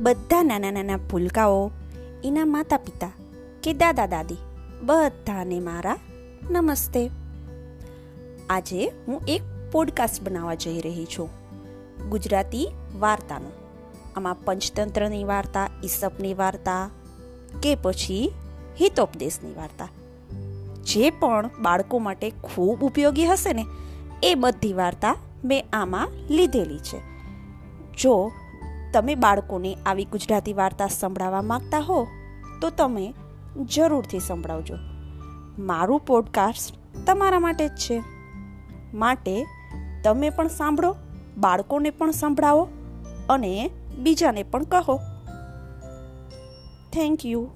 બધા નાના નાના ભૂલકાઓ એના માતા પિતા કે દાદા દાદી બધાને મારા નમસ્તે. આજે હું એક પોડકાસ્ટ બનાવવા જઈ રહી છું. ગુજરાતી વાર્તાનું. આમાં પંચતંત્રની વાર્તા, ઈસપની વાર્તા કે પછી હિતોપદેશની વાર્તા. જે પણ બાળકો માટે ખૂબ ઉપયોગી હશે ને, એ બધી વાર્તા મેં આમાં લીધેલી છે. જો તમે બાળકોને આવી ગુજરાતી વાર્તા સંભળાવવા માંગતા હો, તો તમે જરૂરથી સંભળાવજો. મારું પોડકાસ્ટ તમારા માટે જ છે. માટે તમે પણ સાંભળો, બાળકોને પણ સંભળાવો અને બીજાને પણ કહો. Thank you